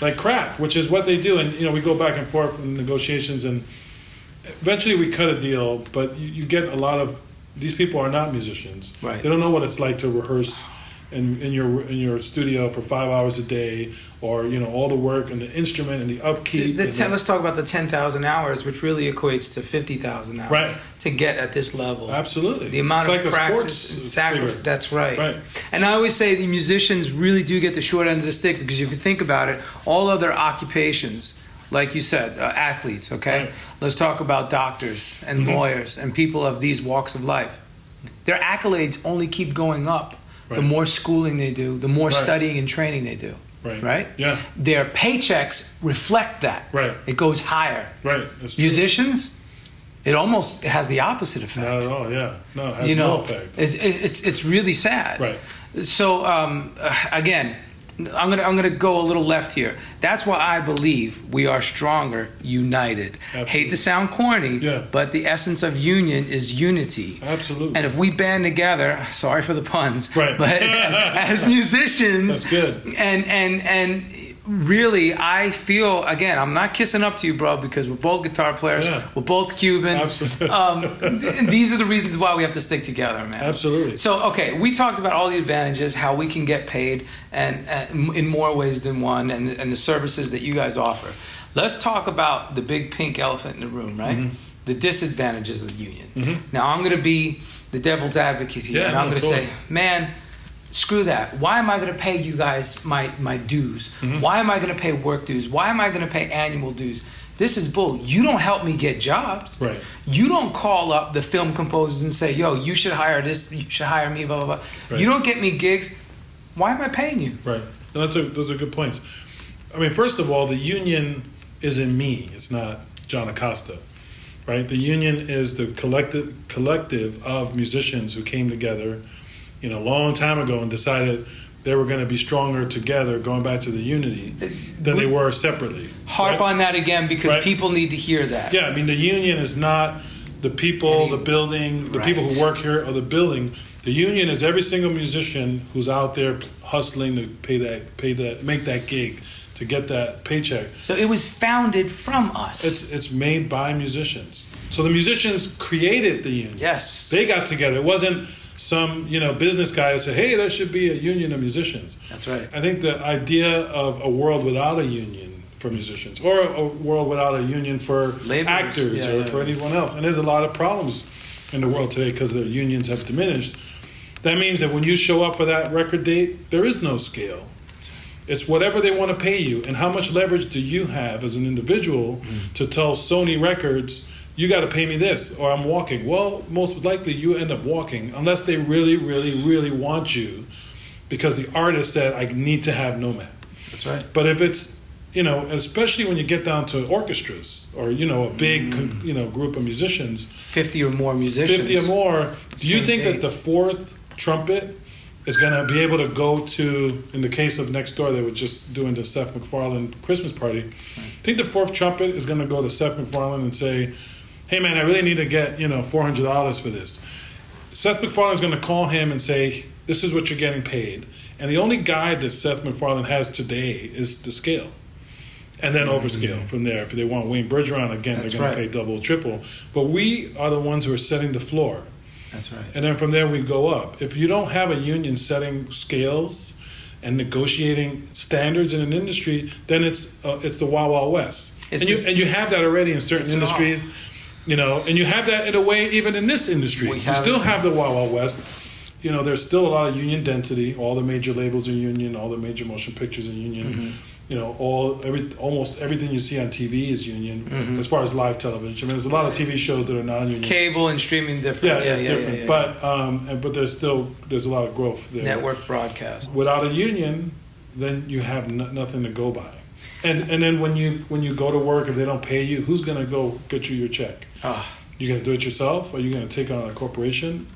like crap, which is what they do. And you know, we go back and forth in negotiations, and eventually we cut a deal. But you, you get a lot of these people are not musicians. Right. They don't know what it's like to rehearse. In, in your in your studio for five hours a day, or you know all the work and the instrument and the The, upkeep. the and ten, the- let's talk about the 10,000 hours, which really equates to 50,000 hours Right. to get at this level. Absolutely. The amount It's of like practice and sacrifice. That's right. Right. And I always say the musicians really do get the short end of the stick because if you think about it, all other occupations, like you said, uh, athletes, okay? Right. Let's talk about doctors and Mm-hmm. lawyers and people of these walks of life. Their accolades only keep going up the more schooling they do, the more Right. studying and training they do. Right. Right? Yeah. Their paychecks reflect that. Right. It goes higher. Right. Musicians, it almost has the opposite effect Not at all. Yeah. No, it has you know, no effect. it's it's it's really sad. Right. So um, again, I'm gonna I'm gonna go a little left here. That's why I believe we are stronger united. Absolutely. Hate to sound corny, Yeah. but the essence of union is unity. Absolutely. And if we band together, sorry for the puns, Right. but as musicians, That's good. And and and really, I feel again, I'm not kissing up to you, bro, because we're both guitar players. Yeah. We're both Cuban. Absolutely. Um, th- these are the reasons why we have to stick together, man. Absolutely. So, okay, we talked about all the advantages, how we can get paid, and, and in more ways than one, and and the services that you guys offer. Let's talk about the big pink elephant in the room, right? Mm-hmm. The disadvantages of the union. Now, I'm going to be the devil's advocate here, Yeah, and I'm no, going to totally. say, man. Screw that. Why am I going to pay you guys my, my dues? Mm-hmm. Why am I going to pay work dues? Why am I going to pay annual dues? This is bull. You don't help me get jobs. Right. You don't call up the film composers and say, "Yo, you should hire this. You should hire me." Blah blah blah. Right. You don't get me gigs. Why am I paying you? Right. No, that's a, those are good points. I mean, first of all, the union isn't me. It's not John Acosta, right? The union is the collective collective of musicians who came together, you know, a long time ago and decided they were going to be stronger together, going back to the unity than they were separately. Harp right? on that again because Right. people need to hear that. Yeah, I mean, the union is not the people, the building, the people who work here, or the building. The union is every single musician who's out there hustling to pay that, pay that, make that gig, to get that paycheck. So it was founded from us. It's it's made by musicians. So the musicians created the union. yes. They got together. It wasn't some you know business guy that said, "Hey, there should be a union of musicians." That's right. I think the idea of a world without a union for musicians, or a world without a union for Laborers. actors, Yeah, or yeah. for anyone else, and there's a lot of problems in the world today because the unions have diminished. That means that when you show up for that record date, there is no scale. It's whatever they want to pay you, and how much leverage do you have as an individual mm. to tell Sony Records, you got to pay me this, or I'm walking. Well, most likely you end up walking unless they really, really, really want you, because the artist said, "I need to have Nomad." That's right. But if it's you know, especially when you get down to orchestras or you know a big mm. con you know group of musicians, Fifty or more musicians. 50 or more, do you Same think date. that the fourth trumpet is going to be able to go to, in the case of next door, they were just doing the Seth MacFarlane Christmas party. I think the fourth trumpet is going to go to Seth MacFarlane and say, hey man, I really need to get, you know, $400 for this. Seth MacFarlane is going to call him and say, this is what you're getting paid. And the only guide that Seth MacFarlane has today is the scale. And then overscale from there. If they want Wayne Bergeron, again, Mm-hmm. That's they're going right. to pay double, triple. But we are the ones who are setting the floor. That's right. And then from there we go up. If you don't have a union setting scales and negotiating standards in an industry, then it's uh, it's the Wild Wild West. It's and you the- and you have that already in certain industries, you know, and you have that in a way even in this industry. We you still it. have the Wild Wild West. You know, there's still a lot of union density. All the major labels are union. All the major motion pictures are union. Mm-hmm. you know, all every almost everything you see on TV is union Mm-hmm. as far as live television. I mean, there's a lot of TV shows that are non-union. Cable and streaming different. yeah, yeah, it's different, but um, and, but there's still there's a lot of growth there. network broadcast. Without a union, then you have no, nothing to go by. And and then when you when you go to work, if they don't pay you, who's gonna go get you your check? Ah. You gonna do it yourself, or you gonna take on a corporation?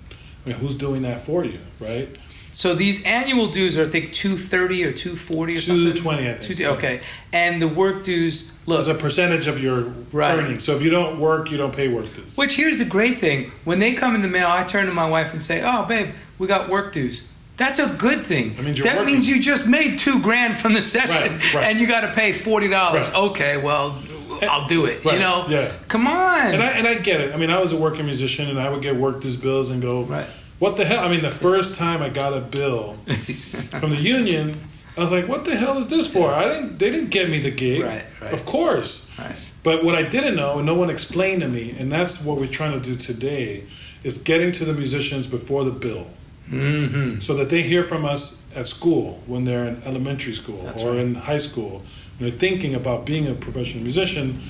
I mean, who's doing that for you, right? So these annual dues are, I think, two thirty or two forty or something. 220, I think. Two- okay, and the work dues. Look, As a percentage of your Right. earnings. So if you don't work, you don't pay work dues. Which here's the great thing: when they come in the mail, I turn to my wife and say, "Oh, babe, we got work dues." That's a good thing. That means you're that working. means you just made two grand from the session, Right, right. and you got to pay forty dollars. Right. Okay, well, I'll do it. You know? yeah. Come on. And I and I get it. I mean, I was a working musician, and I would get worked as bills and go, Right. "What the hell?" I mean, the first time I got a bill from the union, I was like, "What the hell is this for?" I didn't. They didn't get me the gig. Right, right. Of course. Right. But what I didn't know, and no one explained to me, and that's what we're trying to do today, is getting to the musicians before the bill. Mm-hmm. so that they hear from us at school when they're in elementary school That's or right. in high school when they're thinking about being a professional musician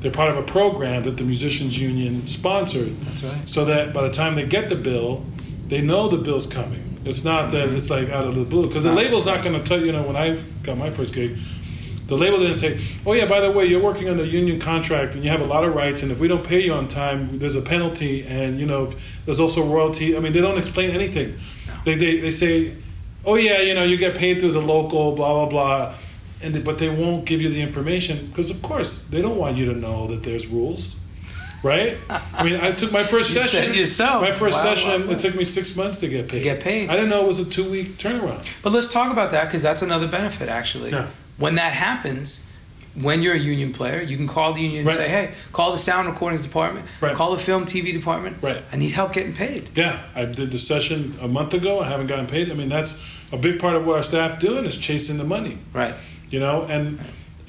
they're part of a program that the musicians union sponsored That's right. so that by the time they get the bill they know the bill's coming it's not that it's like out of the blue because the label's not going to tell you you know when i got my first gig the label didn't say, "Oh yeah, by the way, you're working on the union contract and you have a lot of rights, and if we don't pay you on time, there's a penalty, and you know there's also royalty." I mean, they don't explain anything. They, they they say, "Oh yeah, you know you get paid through the local, blah blah blah," and they, but they won't give you the information because of course they don't want you to know that there's rules. Right? I mean, I took my first You said session. yourself. My first Wow, session. wow, wow. It took me six months to get paid. To get paid. I didn't know it was a two week turnaround. But let's talk about that because that's another benefit, actually. Yeah. When that happens, when you're a union player, you can call the union and say, "Hey, call the sound recordings department, Right. call the film TV department. Right. I need help getting paid." Yeah, I did the session a month ago. I haven't gotten paid. I mean, that's a big part of what our staff doing is chasing the money. Right. You know, and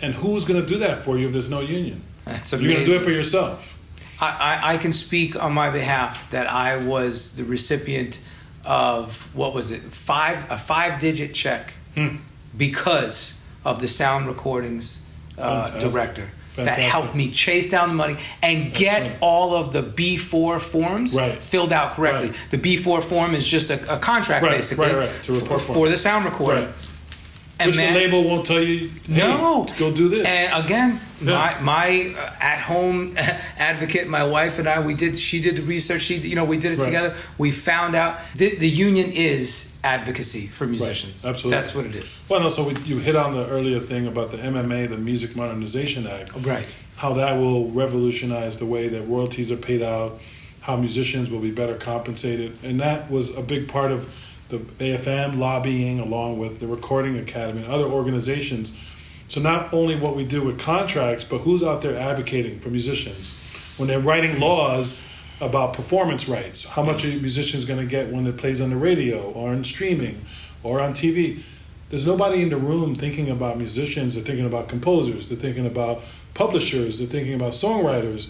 and who's going to do that for you if there's no union? That's You're going to do it for yourself. I, I, I can speak on my behalf that I was the recipient of what was it five a five digit check Hmm. because of the sound recordings uh, Fantastic. director that helped me chase down the money and get right. all of the B4 forms Right. filled out correctly. Right. The B4 form is just a, a contract basically right, right. It's report f- form. for the sound recording. Right. And Which the label won't tell you. Hey, no, go do this. And again, my my uh, at home advocate, my wife and I, we did. She did the research. She, you know, we did it Right. together. We found out the, the union is advocacy for musicians. absolutely. that's what it is. well, no, so we, you hit on the earlier thing about the MMA, the Music Modernization Act. Right. How that will revolutionize the way that royalties are paid out, how musicians will be better compensated, and that was a big part of the AFM lobbying, along with the Recording Academy and other organizations. So not only what we do with contracts, but who's out there advocating for musicians when they're writing laws about performance rights. How much a musician's going to get when it plays on the radio or on streaming or on TV. There's nobody in the room thinking about musicians. They're thinking about composers. They're thinking about publishers. They're thinking about songwriters,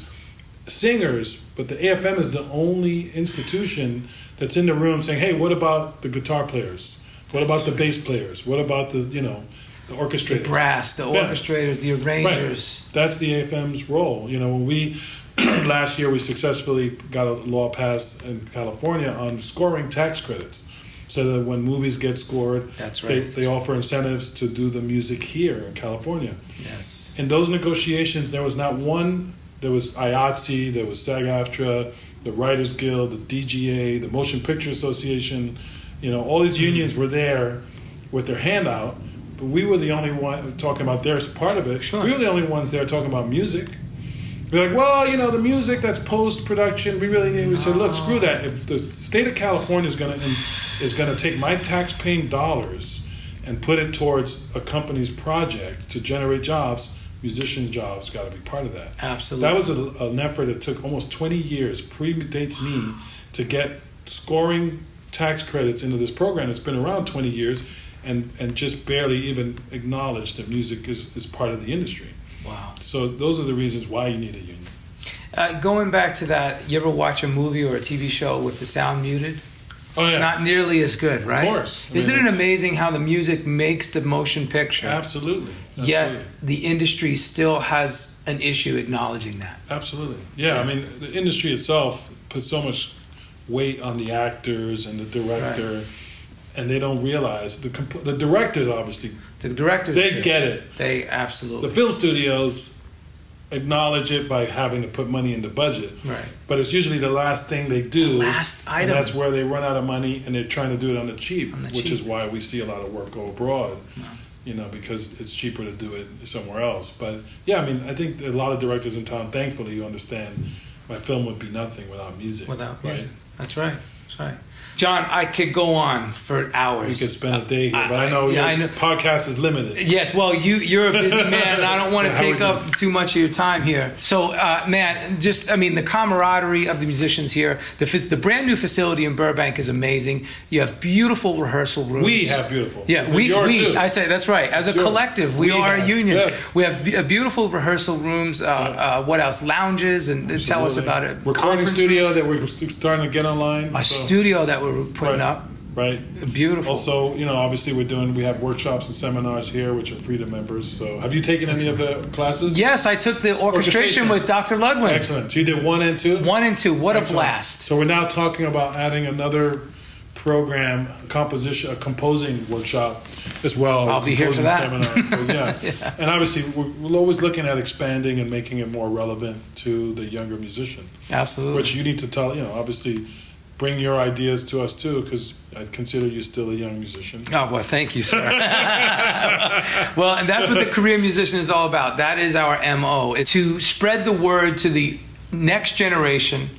singers. But the AFM is the only institution that's in the room saying, "Hey, what about the guitar players? What about the bass players? What about the you know the The brass, the Yeah. orchestrators, the arrangers. Right. That's the AFM's role. You know, when we last year we successfully got a law passed in California on scoring tax credits, so that when movies get scored, That's they, right. they offer incentives to do the music here in California. Yes. In those negotiations, there was not one. There was IATSE, there was SAG-AFTRA, the Writers Guild, the DGA, the Motion Picture Association. You know, all these unions were there with their hand out, but we were the only one talking about their part of it. Sure. We were the only ones there talking about music. We're like, well, you know, the music that's post production, we really need. We said, look, screw that. If the state of California is going to is going to take my tax paying dollars and put it towards a company's project to generate jobs, musician jobs got to be part of that. Absolutely. That was a, an effort that took almost 20 years, predates me, to get scoring tax credits into this program. It's been around 20 years and, and just barely even acknowledged that music is, is part of the industry. Wow. So those are the reasons why you need a union. Uh, going back to that, you ever watch a movie or a TV show with the sound muted? Oh, yeah. not nearly as good, right? Of course. I mean, Isn't it amazing how the music makes the motion picture? Absolutely. Yet the industry still has an issue acknowledging that. Absolutely. Yeah, I mean, the industry itself puts so much weight on the actors and the director, and they don't realize the comp- the directors obviously The directors They do. get it. They absolutely. the film studios acknowledge it by having to put money in the budget. Right. But it's usually the last thing they do. last And item. that's where they run out of money and they're trying to do it on the cheap, On the which cheap. is why we see a lot of work go abroad. You know, because it's cheaper to do it somewhere else. But yeah, I mean, I think a lot of directors in town, thankfully, you understand my film would be nothing without music. without right? music. That's right. That's right. John, I could go on for hours. We could spend a day here, I- but I, know yeah, your I know. podcast is limited. Yes, well, you you're a busy man, and I don't want to take up doing? too much of your time here. So, uh, man, just I mean, the camaraderie of the musicians here. The the brand new facility in Burbank is amazing. You have beautiful rehearsal rooms. We have beautiful. Yeah, It's we, we. I say that's right. As a yours. collective, we, We are a union. yes. We have be- beautiful rehearsal rooms. Uh, uh, what else? Lounges and uh, tell us about it. Recording Conference studio that we're starting to get online. a so- studio that we're putting Right. up. Right. Beautiful. Also, you know, obviously we're doing we have workshops and seminars here, which are free to members. So, have you taken any of the classes? Yes, I took the orchestration, Orchestration. with Dr. Ludwin. Excellent. So you did one and two. One and two. What a blast! So we're now talking about adding another program, a composition, a composing workshop as well. I'll be here for that. Seminar. So, yeah. and obviously we're, we're always looking at expanding and making it more relevant to the younger musician. Absolutely. Which you need to tell, you know, obviously bring your ideas to us too, because I consider you still a young musician. Oh, well, thank you, sir. well, and that's what the career musician is all about. That is our MO. It's to spread the word to the next generation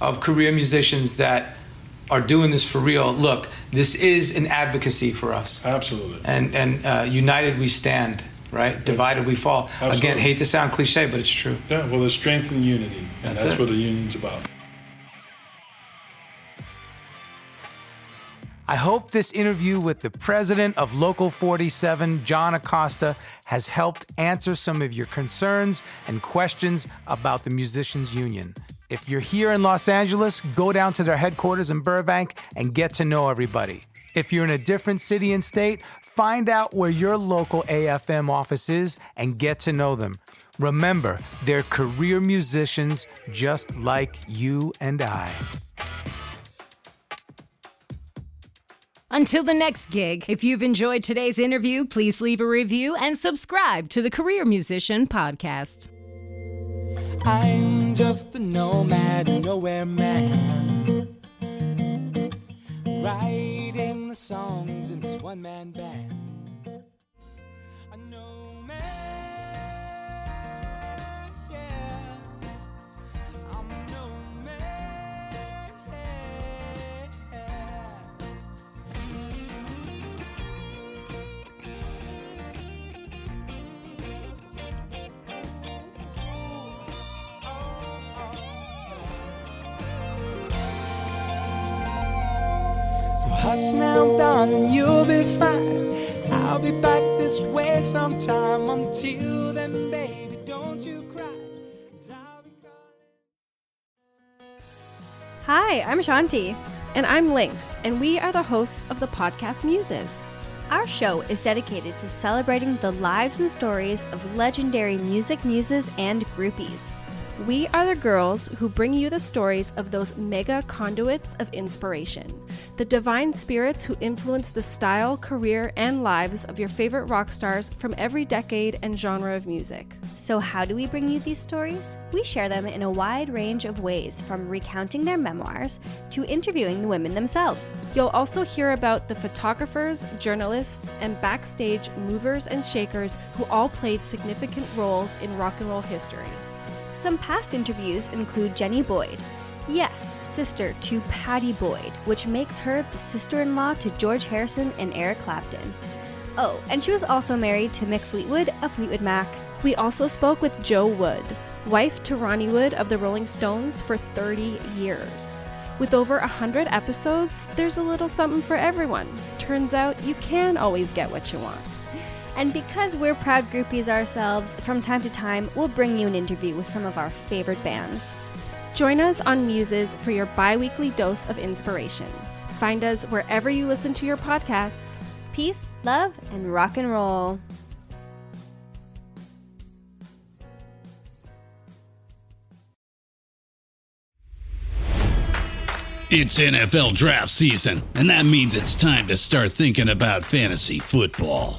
of career musicians that are doing this for real. Look, this is an advocacy for us. Absolutely. And, and uh, united we stand, right? Divided we fall. Again, hate to sound cliche, but it's true. Yeah, well, there's strength in unity, and That's that's, what a union's about. I hope this interview with the president of Local 47, John Acosta, has helped answer some of your concerns and questions about the Musicians Union. If you're here in Los Angeles, go down to their headquarters in Burbank and get to know everybody. If you're in a different city and state, find out where your local AFM office is and get to know them. Remember, they're career musicians just like you and I. Until the next gig, if you've enjoyed today's interview, please leave a review and subscribe to the Career Musician Podcast. I'm just a nomad, nowhere man. Writing the songs in this one man band. Now, darling, you'll be fine. I'll be back this way sometime. Until then, baby, don't you cry. Hi, I'm Shanti. And I'm Lynx, and we are the hosts of the podcast Muses. Our show is dedicated to celebrating the lives and stories of legendary music muses and groupies. We are the girls who bring you the stories of those mega conduits of inspiration, the divine spirits who influence the style, career, and lives of your favorite rock stars from every decade and genre of music. So, how do we bring you these stories? We share them in a wide range of ways, from recounting their memoirs to interviewing the women themselves. You'll also hear about the photographers, journalists, and backstage movers and shakers who all played significant roles in rock and roll history. Some past interviews include Jenny Boyd. Yes, sister to Pattie Boyd, which makes her the sister in law to George Harrison and Eric Clapton. Oh, and she was also married to Mick Fleetwood of Fleetwood Mac. We also spoke with Jo Wood, wife to Ronnie Wood of the Rolling Stones for 30 years. With over 100 episodes, there's a little something for everyone. Turns out you can always get what you want. And because we're proud groupies ourselves, from time to time, we'll bring you an interview with some of our favorite bands. Join us on Muses for your bi weekly dose of inspiration. find us wherever you listen to your podcasts. Peace, love, and rock and roll. It's NFL draft season, and that means it's time to start thinking about fantasy football.